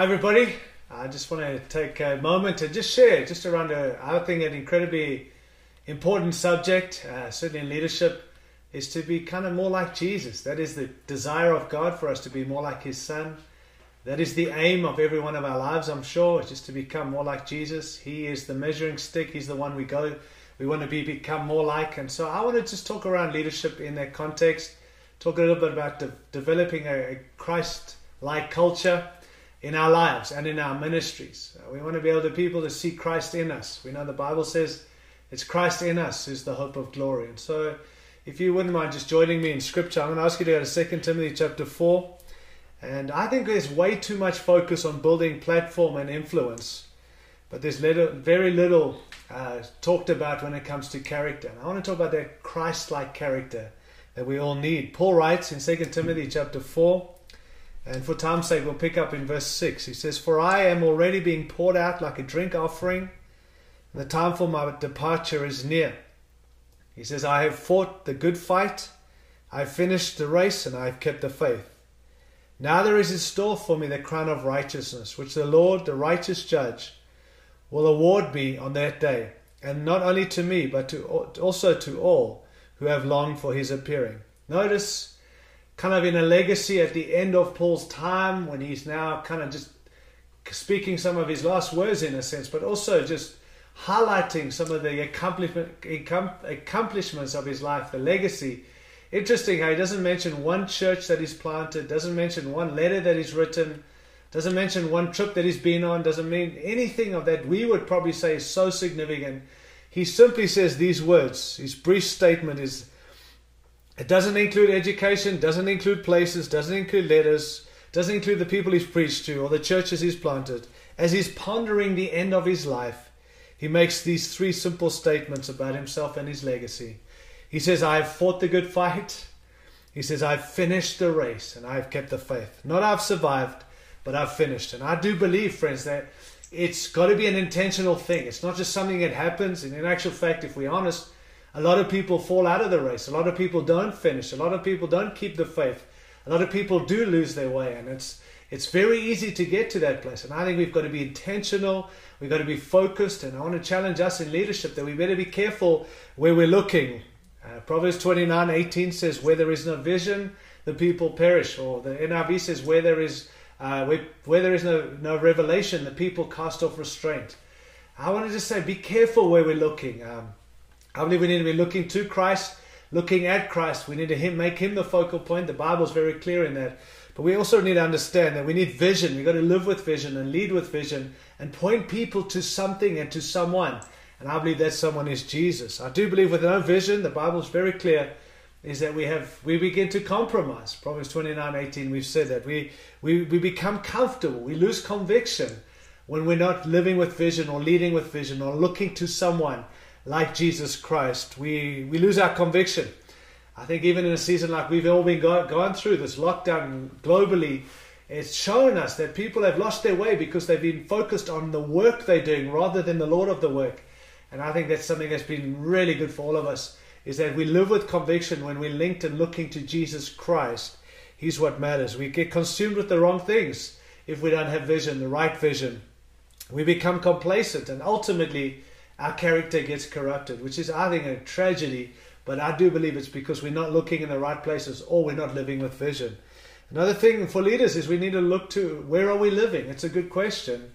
Hi, everybody. I just want to take a moment to just share just around a, I think an incredibly important subject, uh, certainly in leadership, is to be kind of more like Jesus. That is the desire of God for us to be more like His Son. That is the aim of every one of our lives, I'm sure, just to become more like Jesus. He is the measuring stick. He's the one we go, we want to be become more like. And so I want to just talk around leadership in that context. Talk a little bit about de- developing a, a Christ-like culture in our lives and in our ministries. Uh, we want to be able to people to see Christ in us. We know the Bible says it's Christ in us who's the hope of glory. And so if you wouldn't mind just joining me in scripture, I'm going to ask you to go to 2 Timothy chapter 4. And I think there's way too much focus on building platform and influence, but there's little, very little uh, talked about when it comes to character. And I want to talk about that Christ-like character that we all need. Paul writes in 2 Timothy chapter 4, and for time's sake, we'll pick up in verse 6. He says, For I am already being poured out like a drink offering, and the time for my departure is near. He says, I have fought the good fight, I have finished the race, and I have kept the faith. Now there is in store for me the crown of righteousness, which the Lord, the righteous judge, will award me on that day, and not only to me, but to, also to all who have longed for his appearing. Notice kind of in a legacy at the end of Paul's time when he's now kind of just speaking some of his last words in a sense, but also just highlighting some of the accomplishment, accomplishments of his life, the legacy. Interesting how he doesn't mention one church that he's planted, doesn't mention one letter that he's written, doesn't mention one trip that he's been on, doesn't mean anything of that we would probably say is so significant. He simply says these words. His brief statement is it doesn't include education, doesn't include places, doesn't include letters, doesn't include the people he's preached to or the churches he's planted. As he's pondering the end of his life, he makes these three simple statements about himself and his legacy. He says, I have fought the good fight. He says, I've finished the race and I've kept the faith. Not I've survived, but I've finished. And I do believe, friends, that it's got to be an intentional thing. It's not just something that happens. And in actual fact, if we're honest, a lot of people fall out of the race. A lot of people don't finish. A lot of people don't keep the faith. A lot of people do lose their way, and it's it's very easy to get to that place. And I think we've got to be intentional. We've got to be focused. And I want to challenge us in leadership that we better be careful where we're looking. Uh, Proverbs 29 18 says, Where there is no vision, the people perish. Or the NIV says, Where there is, uh, where, where there is no, no revelation, the people cast off restraint. I want to just say, be careful where we're looking. Um, I believe we need to be looking to Christ, looking at Christ. We need to him, make him the focal point. The Bible's very clear in that. But we also need to understand that we need vision. We've got to live with vision and lead with vision and point people to something and to someone. And I believe that someone is Jesus. I do believe with no vision, the Bible's very clear, is that we have we begin to compromise. Proverbs 29, 18, we've said that. We, we, we become comfortable. We lose conviction when we're not living with vision or leading with vision or looking to someone like Jesus Christ, we, we lose our conviction. I think even in a season like we've all been go, through, this lockdown globally, it's shown us that people have lost their way because they've been focused on the work they're doing rather than the Lord of the work. And I think that's something that's been really good for all of us, is that we live with conviction when we're linked and looking to Jesus Christ. He's what matters. We get consumed with the wrong things if we don't have vision, the right vision. We become complacent and ultimately our character gets corrupted, which is, I think, a tragedy. But I do believe it's because we're not looking in the right places or we're not living with vision. Another thing for leaders is we need to look to where are we living? It's a good question.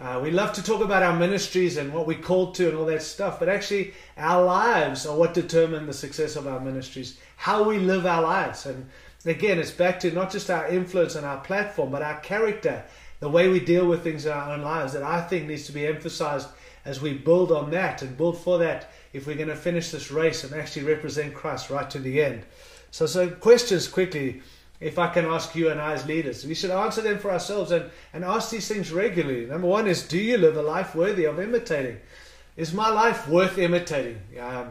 Uh, we love to talk about our ministries and what we're called to and all that stuff, but actually, our lives are what determine the success of our ministries. How we live our lives. And again, it's back to not just our influence and our platform, but our character, the way we deal with things in our own lives that I think needs to be emphasized as we build on that and build for that if we're going to finish this race and actually represent Christ right to the end. So, so questions quickly, if I can ask you and I as leaders. We should answer them for ourselves and, and ask these things regularly. Number one is Do you live a life worthy of imitating? Is my life worth imitating? Um,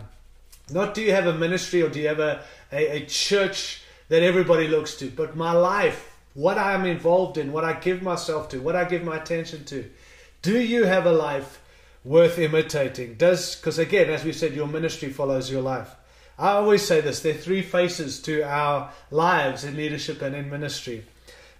not do you have a ministry or do you have a, a, a church that everybody looks to, but my life, what I am involved in, what I give myself to, what I give my attention to. Do you have a life worth imitating. Does because again, as we said, your ministry follows your life. I always say this: there are three faces to our lives in leadership and in ministry.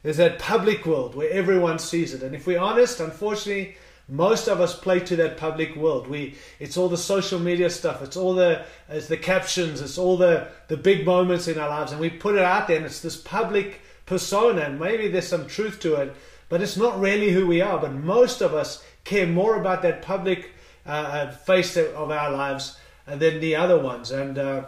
there's that public world where everyone sees it. And if we're honest, unfortunately, most of us play to that public world. We, it's all the social media stuff. It's all the, it's the captions. It's all the, the big moments in our lives, and we put it out there. And it's this public persona, and maybe there's some truth to it, but it's not really who we are. But most of us care more about that public uh, uh face of our lives than the other ones. And uh,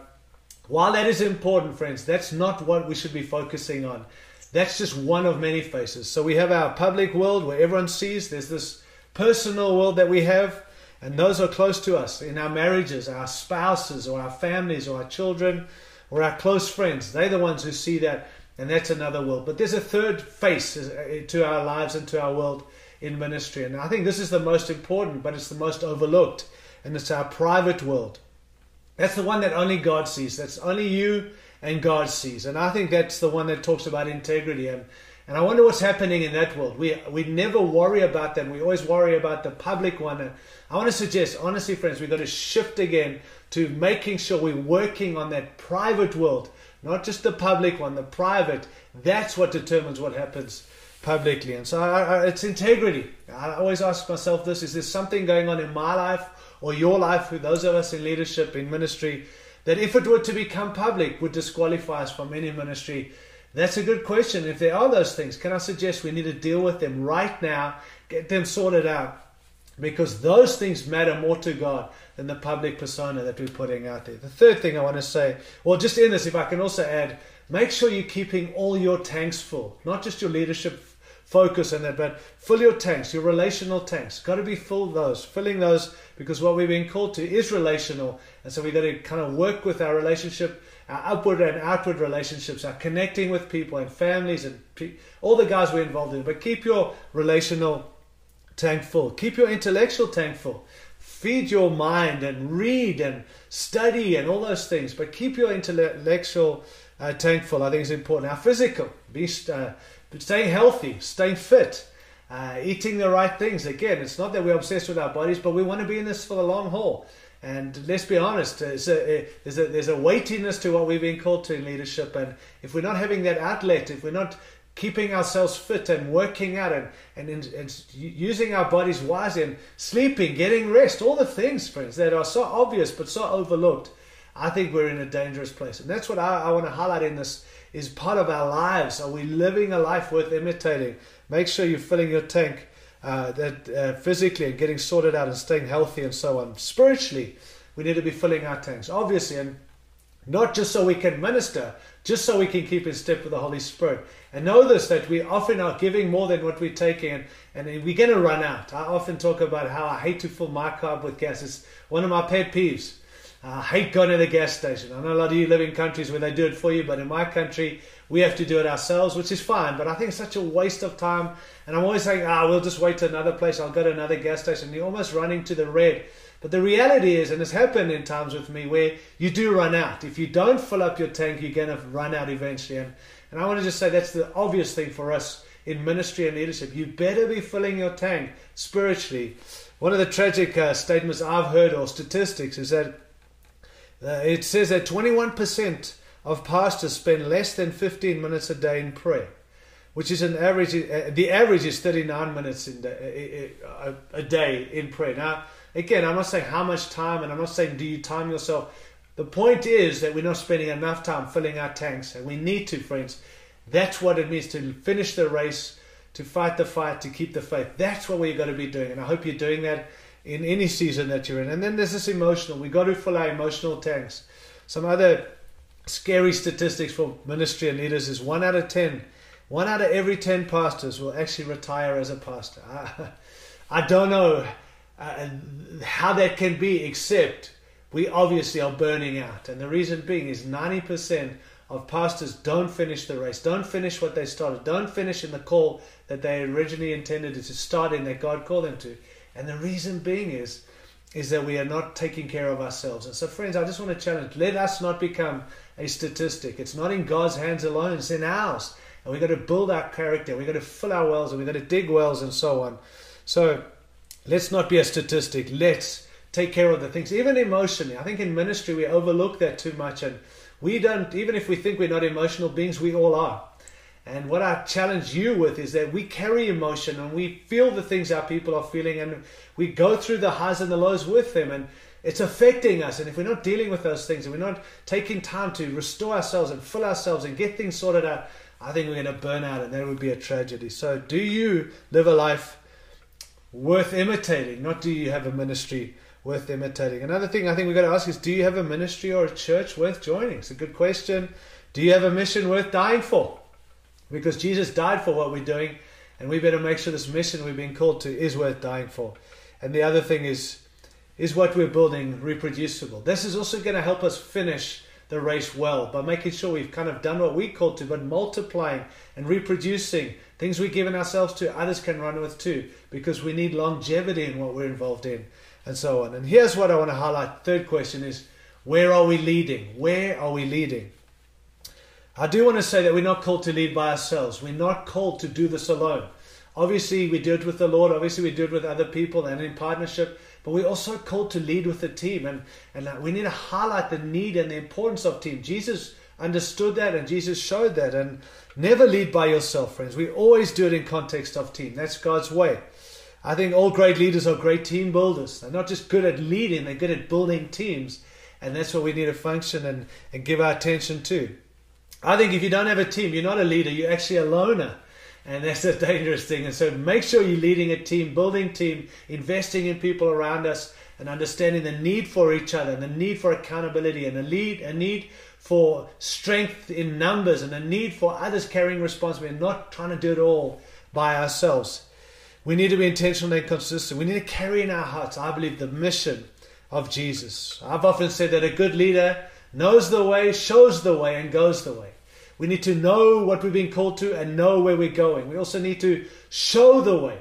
while that is important, friends, that's not what we should be focusing on. That's just one of many faces. So we have our public world where everyone sees. There's this personal world that we have, and those are close to us in our marriages, our spouses, or our families, or our children, or our close friends. They're the ones who see that, and that's another world. But there's a third face uh, to our lives and to our world in ministry, and I think this is the most important, but it's the most overlooked, and it's our private world. That's the one that only God sees. That's only you and God sees. And I think that's the one that talks about integrity. And and I wonder what's happening in that world. We, we never worry about them. We always worry about the public one. And I want to suggest, honestly, friends, we've got to shift again to making sure we're working on that private world, not just the public one, the private. That's what determines what happens publicly. And so I, I, it's integrity. I always ask myself this is there something going on in my life or your life, who those of us in leadership, in ministry, that if it were to become public, would disqualify us from any ministry that's a good question. If there are those things, can I suggest we need to deal with them right now, get them sorted out? Because those things matter more to God than the public persona that we're putting out there. The third thing I want to say, well, just in this, if I can also add, make sure you're keeping all your tanks full, not just your leadership focus on that, but fill your tanks, your relational tanks. Got to be full those, filling those, because what we've been called to is relational. And so we've got to kind of work with our relationship our upward and outward relationships, our connecting with people and families and pe- all the guys we're involved in. But keep your relational tank full. Keep your intellectual tank full. Feed your mind and read and study and all those things. But keep your intellectual uh, tank full. I think is important. Our physical, be uh, staying healthy, staying fit. Uh, eating the right things. Again, it's not that we're obsessed with our bodies, but we want to be in this for the long haul. And let's be honest, a, there's, a, there's a weightiness to what we've been called to in leadership. And if we're not having that outlet, if we're not keeping ourselves fit and working out and, and, and using our bodies wisely and sleeping, getting rest, all the things, friends, that are so obvious but so overlooked, I think we're in a dangerous place. And that's what I, I want to highlight in this is part of our lives. Are we living a life worth imitating? Make sure you're filling your tank uh, that uh, physically and getting sorted out and staying healthy and so on. Spiritually, we need to be filling our tanks, obviously, and not just so we can minister, just so we can keep in step with the Holy Spirit. And know this that we often are giving more than what we're taking, and, and we're going to run out. I often talk about how I hate to fill my car with gas. It's one of my pet peeves. I hate going to the gas station. I know a lot of you live in countries where they do it for you, but in my country, we have to do it ourselves, which is fine. But I think it's such a waste of time. And I'm always saying, ah, we'll just wait to another place. I'll go to another gas station. You're almost running to the red. But the reality is, and it's happened in times with me, where you do run out. If you don't fill up your tank, you're going to run out eventually. And, and I want to just say that's the obvious thing for us in ministry and leadership. You better be filling your tank spiritually. One of the tragic uh, statements I've heard or statistics is that uh, it says that 21% of pastors spend less than 15 minutes a day in prayer, which is an average. Uh, the average is 39 minutes in the, uh, a, a day in prayer. Now, again, I'm not saying how much time, and I'm not saying do you time yourself. The point is that we're not spending enough time filling our tanks, and we need to, friends. That's what it means to finish the race, to fight the fight, to keep the faith. That's what we've got to be doing, and I hope you're doing that in any season that you're in. And then there's this emotional. We've got to fill our emotional tanks. Some other scary statistics for ministry and leaders is one out of ten, one out of every ten pastors will actually retire as a pastor. I, I don't know uh, how that can be, except we obviously are burning out. And the reason being is 90% of pastors don't finish the race, don't finish what they started, don't finish in the call that they originally intended to start in, that God called them to. And the reason being is, is that we are not taking care of ourselves. And so, friends, I just want to challenge let us not become a statistic. It's not in God's hands alone, it's in ours. And we've got to build our character, we've got to fill our wells, and we've got to dig wells, and so on. So, let's not be a statistic. Let's take care of the things, even emotionally. I think in ministry we overlook that too much. And we don't, even if we think we're not emotional beings, we all are. And what I challenge you with is that we carry emotion and we feel the things our people are feeling and we go through the highs and the lows with them and it's affecting us. And if we're not dealing with those things and we're not taking time to restore ourselves and fill ourselves and get things sorted out, I think we're going to burn out and that would be a tragedy. So, do you live a life worth imitating? Not do you have a ministry worth imitating? Another thing I think we've got to ask is do you have a ministry or a church worth joining? It's a good question. Do you have a mission worth dying for? Because Jesus died for what we're doing, and we better make sure this mission we've been called to is worth dying for. And the other thing is, is what we're building reproducible? This is also going to help us finish the race well by making sure we've kind of done what we called to, but multiplying and reproducing things we've given ourselves to, others can run with too, because we need longevity in what we're involved in, and so on. And here's what I want to highlight. Third question is, where are we leading? Where are we leading? I do want to say that we're not called to lead by ourselves. We're not called to do this alone. Obviously, we do it with the Lord. Obviously, we do it with other people and in partnership. But we're also called to lead with the team. And, and uh, we need to highlight the need and the importance of team. Jesus understood that and Jesus showed that. And never lead by yourself, friends. We always do it in context of team. That's God's way. I think all great leaders are great team builders. They're not just good at leading, they're good at building teams. And that's what we need to function and, and give our attention to. I think if you don't have a team, you're not a leader, you're actually a loner. And that's a dangerous thing. And so make sure you're leading a team, building team, investing in people around us, and understanding the need for each other, and the need for accountability, and a lead, a need for strength in numbers, and a need for others carrying responsibility, and not trying to do it all by ourselves. We need to be intentional and consistent. We need to carry in our hearts, I believe, the mission of Jesus. I've often said that a good leader knows the way, shows the way, and goes the way. We need to know what we've been called to and know where we're going. We also need to show the way,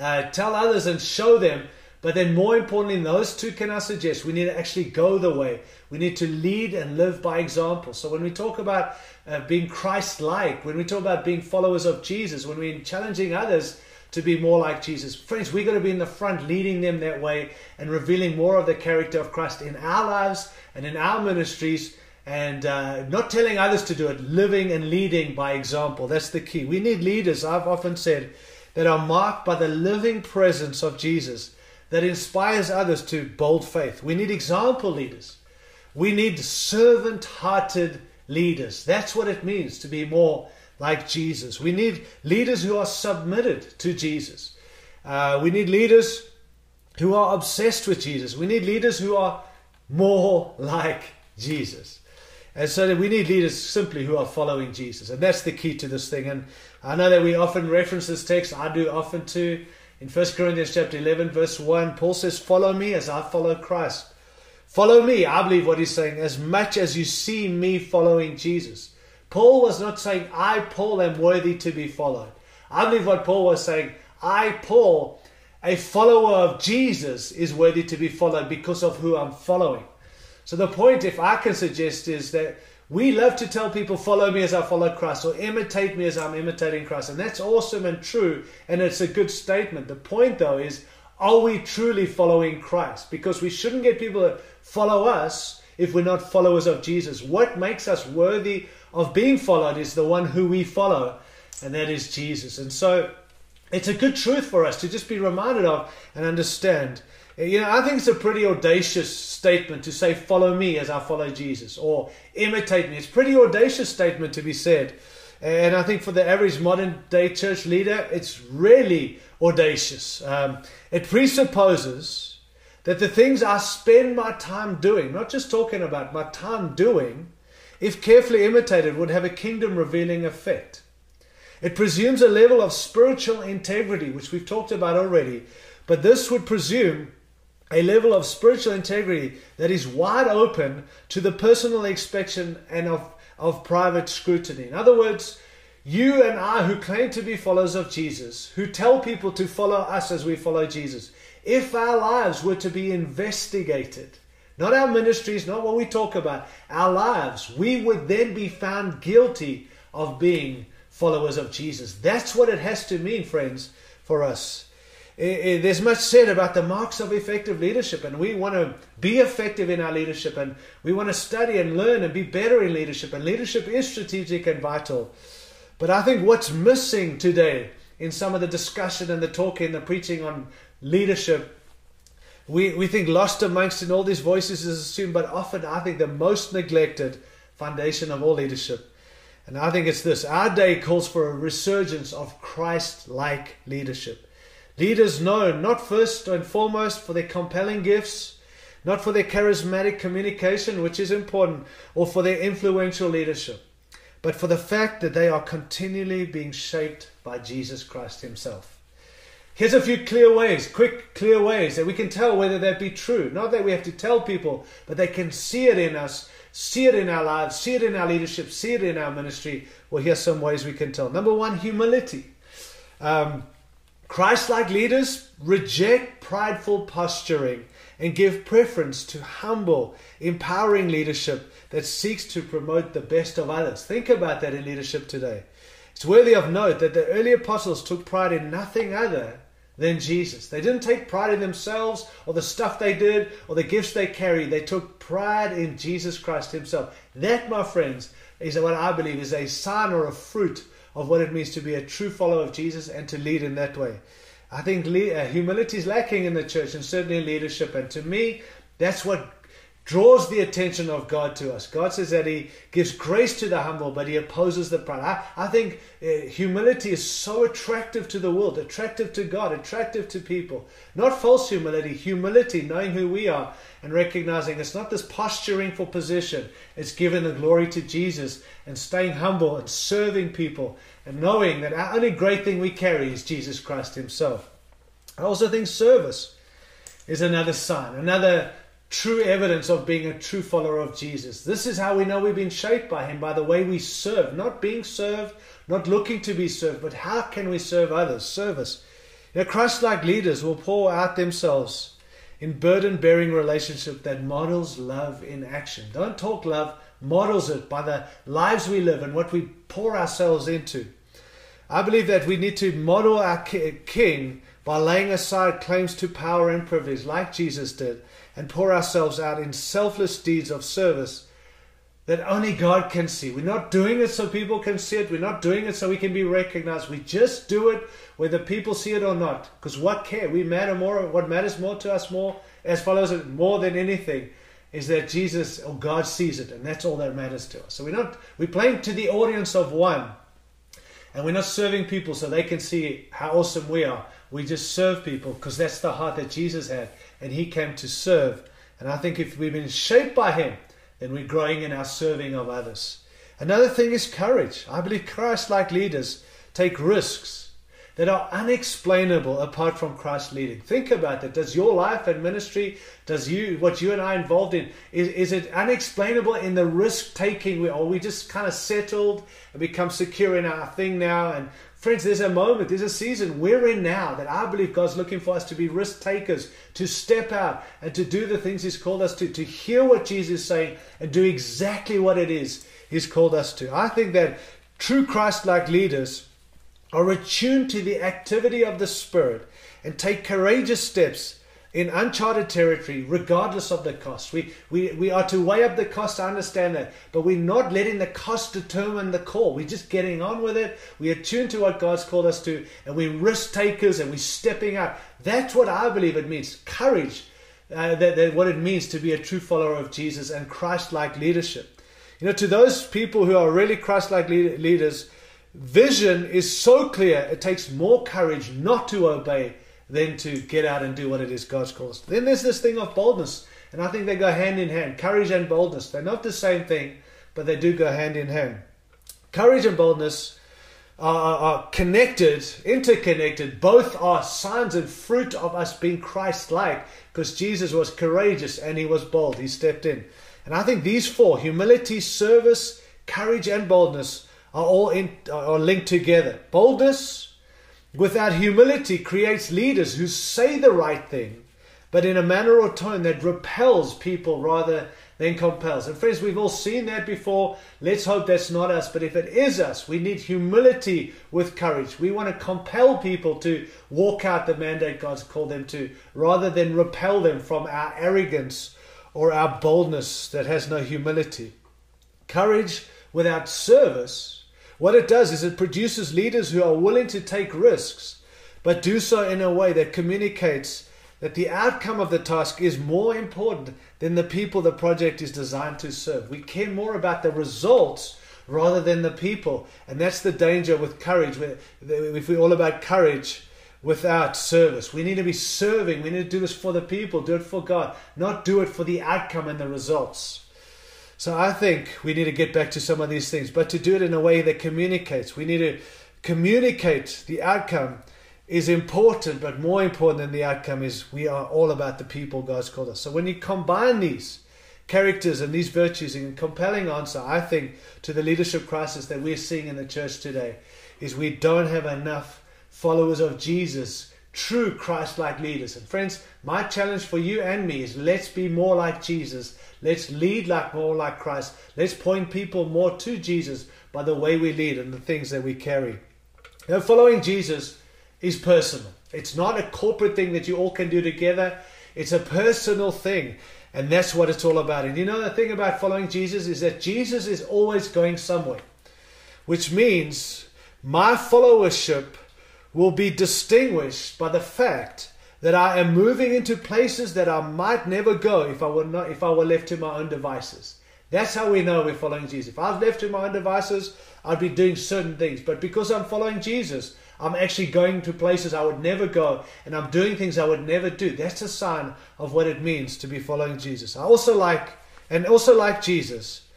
uh, tell others and show them. But then, more importantly, in those two can I suggest we need to actually go the way. We need to lead and live by example. So, when we talk about uh, being Christ like, when we talk about being followers of Jesus, when we're challenging others to be more like Jesus, friends, we're going to be in the front leading them that way and revealing more of the character of Christ in our lives and in our ministries and uh, not telling others to do it, living and leading by example. That's the key. We need leaders, I've often said, that are marked by the living presence of Jesus that inspires others to bold faith. We need example leaders. We need servant hearted leaders. That's what it means to be more like Jesus. We need leaders who are submitted to Jesus. Uh, we need leaders who are obsessed with Jesus. We need leaders who are more like Jesus. And so we need leaders simply who are following Jesus. And that's the key to this thing. And I know that we often reference this text. I do often too. In 1 Corinthians chapter 11, verse 1, Paul says, Follow me as I follow Christ. Follow me, I believe what he's saying, as much as you see me following Jesus. Paul was not saying, I, Paul, am worthy to be followed. I believe what Paul was saying, I, Paul, a follower of Jesus, is worthy to be followed because of who I'm following. So the point, if I can suggest, is that we love to tell people, follow me as I follow Christ, or imitate me as I'm imitating Christ. And that's awesome and true, and it's a good statement. The point, though, is are we truly following Christ? Because we shouldn't get people to follow us if we're not followers of Jesus. What makes us worthy of being followed is the one who we follow, and that is Jesus. And so it's a good truth for us to just be reminded of and understand you know, I think it's a pretty audacious statement to say, follow me as I follow Jesus, or imitate me. It's a pretty audacious statement to be said. And I think for the average modern day church leader, it's really audacious. Um, it presupposes that the things I spend my time doing, not just talking about, my time doing, if carefully imitated, would have a kingdom revealing effect. It presumes a level of spiritual integrity, which we've talked about already, but this would presume a level of spiritual integrity that is wide open to the personal inspection and of, of private scrutiny. In other words, you and I, who claim to be followers of Jesus, who tell people to follow us as we follow Jesus, if our lives were to be investigated, not our ministries, not what we talk about, our lives, we would then be found guilty of being followers of Jesus. That's what it has to mean, friends, for us. Eh, eh, there's much said about the marks of effective leadership, and we want to be effective in our leadership, and we want to study and learn and be better in leadership. And leadership is strategic and vital. But I think what's missing today in some of the discussion and the talking and the preaching on leadership, we, we think lost amongst in all these voices is assumed, but often I think the most neglected foundation of all leadership. And I think it's this our day calls for a resurgence of Christ like leadership. Leaders known not first and foremost for their compelling gifts, not for their charismatic communication, which is important, or for their influential leadership, but for the fact that they are continually being shaped by Jesus Christ Himself. Here's a few clear ways, quick, clear ways that we can tell whether that be true. Not that we have to tell people, but they can see it in us, see it in our lives, see it in our leadership, see it in our ministry. Well, here's some ways we can tell. Number one, humility. Um, Christ like leaders reject prideful posturing and give preference to humble, empowering leadership that seeks to promote the best of others. Think about that in leadership today. It's worthy of note that the early apostles took pride in nothing other than Jesus. They didn't take pride in themselves or the stuff they did or the gifts they carried. They took pride in Jesus Christ Himself. That, my friends, is what I believe is a sign or a fruit of what it means to be a true follower of Jesus and to lead in that way. I think uh, humility is lacking in the church and certainly in leadership. And to me, that's what draws the attention of God to us. God says that He gives grace to the humble, but He opposes the proud. I, I think uh, humility is so attractive to the world, attractive to God, attractive to people. Not false humility, humility, knowing who we are and recognizing it's not this posturing for position, it's giving the glory to Jesus and staying humble and serving people and knowing that our only great thing we carry is Jesus Christ Himself. I also think service is another sign, another true evidence of being a true follower of Jesus. This is how we know we've been shaped by Him, by the way we serve, not being served, not looking to be served, but how can we serve others? Service. You know, Christ like leaders will pour out themselves in burden bearing relationship that models love in action. Don't talk love, models it by the lives we live and what we pour ourselves into. I believe that we need to model our King by laying aside claims to power and privilege, like Jesus did, and pour ourselves out in selfless deeds of service that only God can see. We're not doing it so people can see it. We're not doing it so we can be recognized. We just do it whether people see it or not. Because what care? We matter more. What matters more to us more as follows more than anything is that Jesus or God sees it, and that's all that matters to us. So we're not we're playing to the audience of one, and we're not serving people so they can see how awesome we are. We just serve people because that's the heart that Jesus had, and He came to serve. And I think if we've been shaped by Him, then we're growing in our serving of others. Another thing is courage. I believe Christ-like leaders take risks that are unexplainable apart from Christ leading. Think about that. Does your life and ministry, does you what you and I are involved in, is, is it unexplainable in the risk taking? Or oh, we just kind of settled and become secure in our thing now? And friends, there's a moment, there's a season we're in now that I believe God's looking for us to be risk takers, to step out and to do the things He's called us to, to hear what Jesus is saying and do exactly what it is He's called us to. I think that true Christ like leaders are attuned to the activity of the Spirit and take courageous steps in uncharted territory, regardless of the cost. We, we, we are to weigh up the cost, I understand that, but we're not letting the cost determine the call. We're just getting on with it. We are tuned to what God's called us to, and we're risk takers and we're stepping up. That's what I believe it means courage, uh, that, that what it means to be a true follower of Jesus and Christ like leadership. You know, to those people who are really Christ like leaders, Vision is so clear, it takes more courage not to obey than to get out and do what it is God's called us. Then there's this thing of boldness, and I think they go hand in hand. Courage and boldness. They're not the same thing, but they do go hand in hand. Courage and boldness are, are connected, interconnected. Both are signs and fruit of us being Christ like, because Jesus was courageous and he was bold. He stepped in. And I think these four humility, service, courage, and boldness are all in, are linked together. Boldness without humility creates leaders who say the right thing, but in a manner or tone that repels people rather than compels. And friends, we've all seen that before. Let's hope that's not us. But if it is us, we need humility with courage. We want to compel people to walk out the mandate God's called them to, rather than repel them from our arrogance or our boldness that has no humility. Courage without service what it does is it produces leaders who are willing to take risks, but do so in a way that communicates that the outcome of the task is more important than the people the project is designed to serve. We care more about the results rather than the people. And that's the danger with courage. If we're all about courage without service, we need to be serving. We need to do this for the people, do it for God, not do it for the outcome and the results. So I think we need to get back to some of these things, but to do it in a way that communicates. We need to communicate the outcome is important, but more important than the outcome is we are all about the people God's called us. So when you combine these characters and these virtues in a compelling answer, I think, to the leadership crisis that we're seeing in the church today, is we don't have enough followers of Jesus, true Christ like leaders. And friends, my challenge for you and me is let's be more like Jesus. Let's lead like more like Christ. Let's point people more to Jesus by the way we lead and the things that we carry. Now, following Jesus is personal. It's not a corporate thing that you all can do together. It's a personal thing. And that's what it's all about. And you know, the thing about following Jesus is that Jesus is always going somewhere, which means my followership will be distinguished by the fact that I am moving into places that I might never go if I were not if I were left to my own devices. That's how we know we're following Jesus. If I was left to my own devices, I'd be doing certain things. But because I'm following Jesus, I'm actually going to places I would never go and I'm doing things I would never do. That's a sign of what it means to be following Jesus. I also like, and also like Jesus,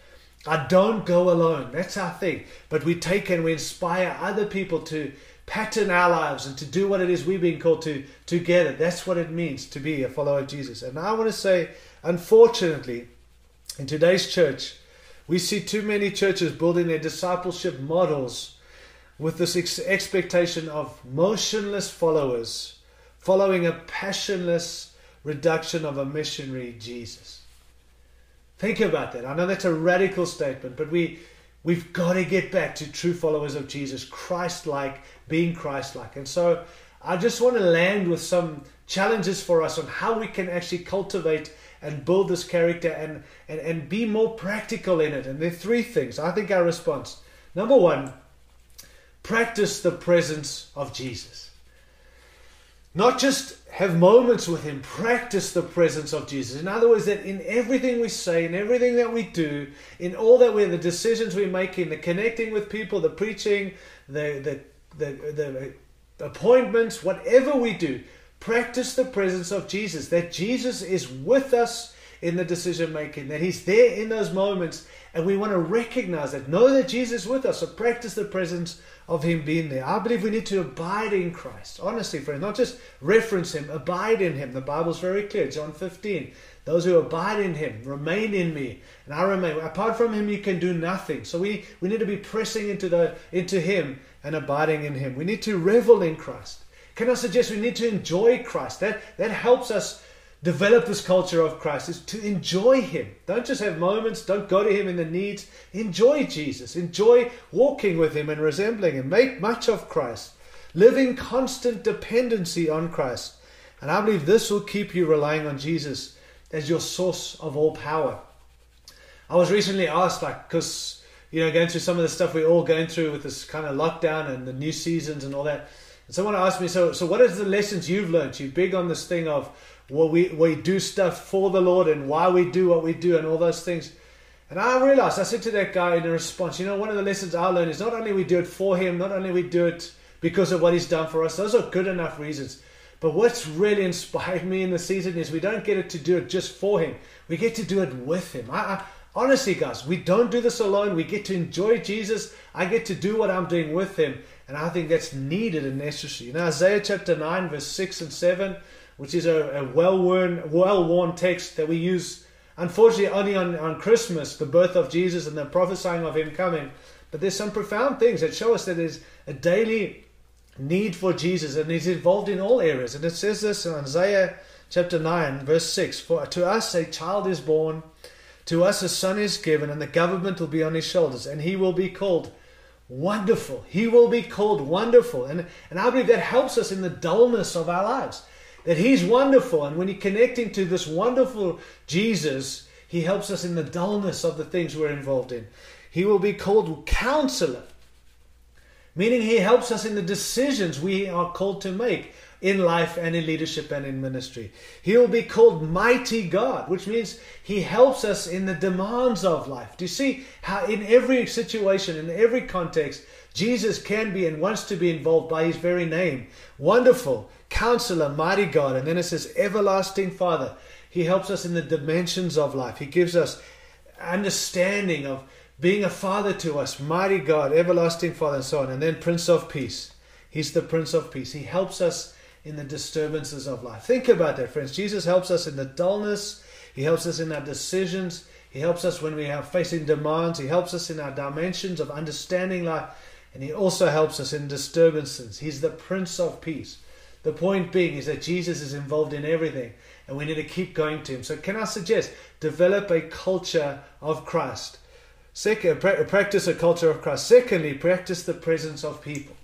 I don't go alone. That's our thing. But we take and we inspire other people to pattern our lives and to do what it is we've been called to together. That's what it means to be a follower of Jesus. And I want to say, unfortunately, in today's church, we see too many churches building their discipleship models with this ex- expectation of motionless followers following a passionless reduction of a missionary Jesus. Think about that. I know that's a radical statement, but we we've got to get back to true followers of Jesus, Christ-like, being Christ-like. And so I just want to land with some challenges for us on how we can actually cultivate and build this character and, and, and be more practical in it. And there are three things. I think our response. Number one, practice the presence of Jesus. Not just have moments with Him, practice the presence of Jesus. In other words, that in everything we say, in everything that we do, in all that we're, the decisions we make, in the connecting with people, the preaching, the, the, the, the appointments, whatever we do, practice the presence of Jesus. That Jesus is with us in the decision making, that He's there in those moments, and we want to recognize that. Know that Jesus is with us, so practice the presence of Him being there. I believe we need to abide in Christ. Honestly, friends, not just reference Him, abide in Him. The Bible's very clear. John 15. Those who abide in Him remain in me, and I remain. Apart from Him, you can do nothing. So we, we need to be pressing into the into Him and abiding in Him. We need to revel in Christ. Can I suggest we need to enjoy Christ? That that helps us develop this culture of Christ is to enjoy Him. Don't just have moments, don't go to Him in the needs. Enjoy Jesus. Enjoy walking with Him and resembling Him. Make much of Christ. Live in constant dependency on Christ. And I believe this will keep you relying on Jesus as your source of all power. I was recently asked, like, because, you know, going through some of the stuff we're all going through with this kind of lockdown and the new seasons and all that. And someone asked me, so, so what are the lessons you've learned? You're big on this thing of, well, we, we do stuff for the Lord and why we do what we do and all those things. And I realized, I said to that guy in response, you know, one of the lessons I learned is not only we do it for him, not only we do it because of what he's done for us, those are good enough reasons. But what's really inspired me in the season is we don't get it to do it just for him. We get to do it with him. I, I, honestly, guys, we don't do this alone. We get to enjoy Jesus. I get to do what I'm doing with him. And I think that's needed and necessary. Now, Isaiah chapter 9, verse 6 and 7 which is a, a well-worn, well-worn text that we use, unfortunately, only on, on Christmas, the birth of Jesus and the prophesying of Him coming. But there's some profound things that show us that there's a daily need for Jesus, and He's involved in all areas. And it says this in Isaiah chapter 9, verse 6 For to us a child is born, to us a son is given, and the government will be on his shoulders, and he will be called Wonderful. He will be called Wonderful. And, and I believe that helps us in the dullness of our lives that He's wonderful. And when you're connecting to this wonderful Jesus, He helps us in the dullness of the things we're involved in. He will be called Counselor. meaning He helps us in the decisions we are called to make in life and in leadership and in ministry. He will be called Mighty God, which means He helps us in the demands of life. Do you see how, in every situation, in every context, Jesus can be and wants to be involved by His very name? Wonderful, Counselor, Mighty God. And then it says, Everlasting Father. He helps us in the dimensions of life. He gives us understanding of being a father to us, mighty God, everlasting Father, and so on. And then Prince of Peace. He's the Prince of Peace. He helps us in the disturbances of life. Think about that, friends. Jesus helps us in the dullness, He helps us in our decisions, He helps us when we are facing demands, He helps us in our dimensions of understanding life, and He also helps us in disturbances. He's the Prince of Peace. The point being is that Jesus is involved in everything, and we need to keep going to Him. So, can I suggest develop a culture of Christ? Second, practice a culture of Christ. Secondly, practice the presence of people.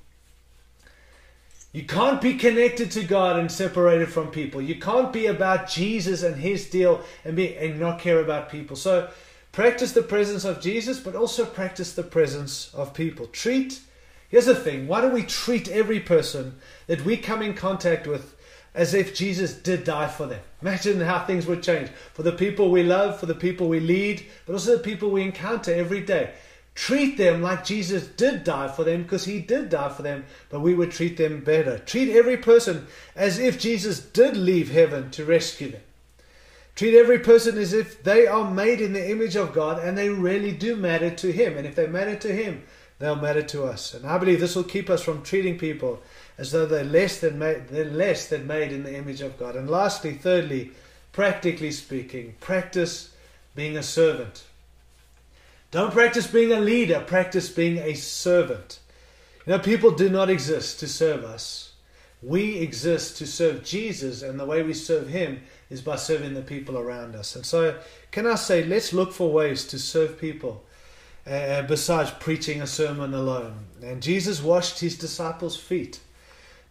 You can't be connected to God and separated from people. You can't be about Jesus and His deal and be and not care about people. So, practice the presence of Jesus, but also practice the presence of people. Treat. Here's the thing: why don't we treat every person that we come in contact with as if Jesus did die for them. Imagine how things would change for the people we love, for the people we lead, but also the people we encounter every day. Treat them like Jesus did die for them because he did die for them, but we would treat them better. Treat every person as if Jesus did leave heaven to rescue them. Treat every person as if they are made in the image of God and they really do matter to Him. And if they matter to Him, they'll matter to us. And I believe this will keep us from treating people as though they're less than made, they're less than made in the image of God. And lastly, thirdly, practically speaking, practice being a servant. Don't practice being a leader, practice being a servant. You know, people do not exist to serve us. We exist to serve Jesus, and the way we serve Him is by serving the people around us. And so, can I say, let's look for ways to serve people uh, besides preaching a sermon alone. And Jesus washed His disciples' feet.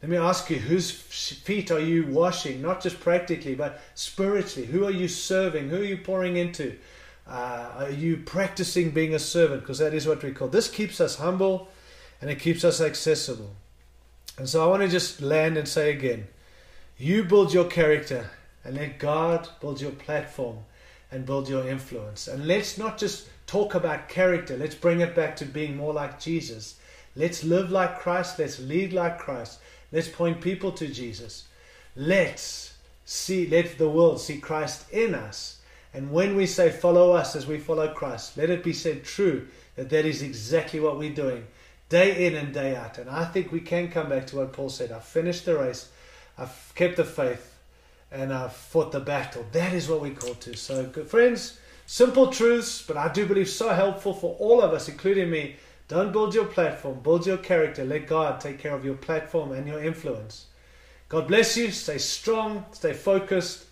Let me ask you, whose feet are you washing? Not just practically, but spiritually. Who are you serving? Who are you pouring into? Uh, are you practicing being a servant? Because that is what we call. This keeps us humble, and it keeps us accessible. And so I want to just land and say again, you build your character, and let God build your platform and build your influence. And let's not just talk about character. Let's bring it back to being more like Jesus. Let's live like Christ. Let's lead like Christ. Let's point people to Jesus. Let's see, let the world see Christ in us. And when we say follow us as we follow Christ, let it be said true that that is exactly what we're doing day in and day out. And I think we can come back to what Paul said I've finished the race, I've kept the faith, and I've fought the battle. That is what we're called to. So, good friends, simple truths, but I do believe so helpful for all of us, including me don't build your platform, build your character. Let God take care of your platform and your influence. God bless you. Stay strong, stay focused.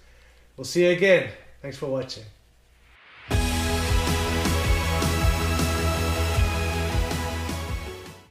We'll see you again. Thanks for watching.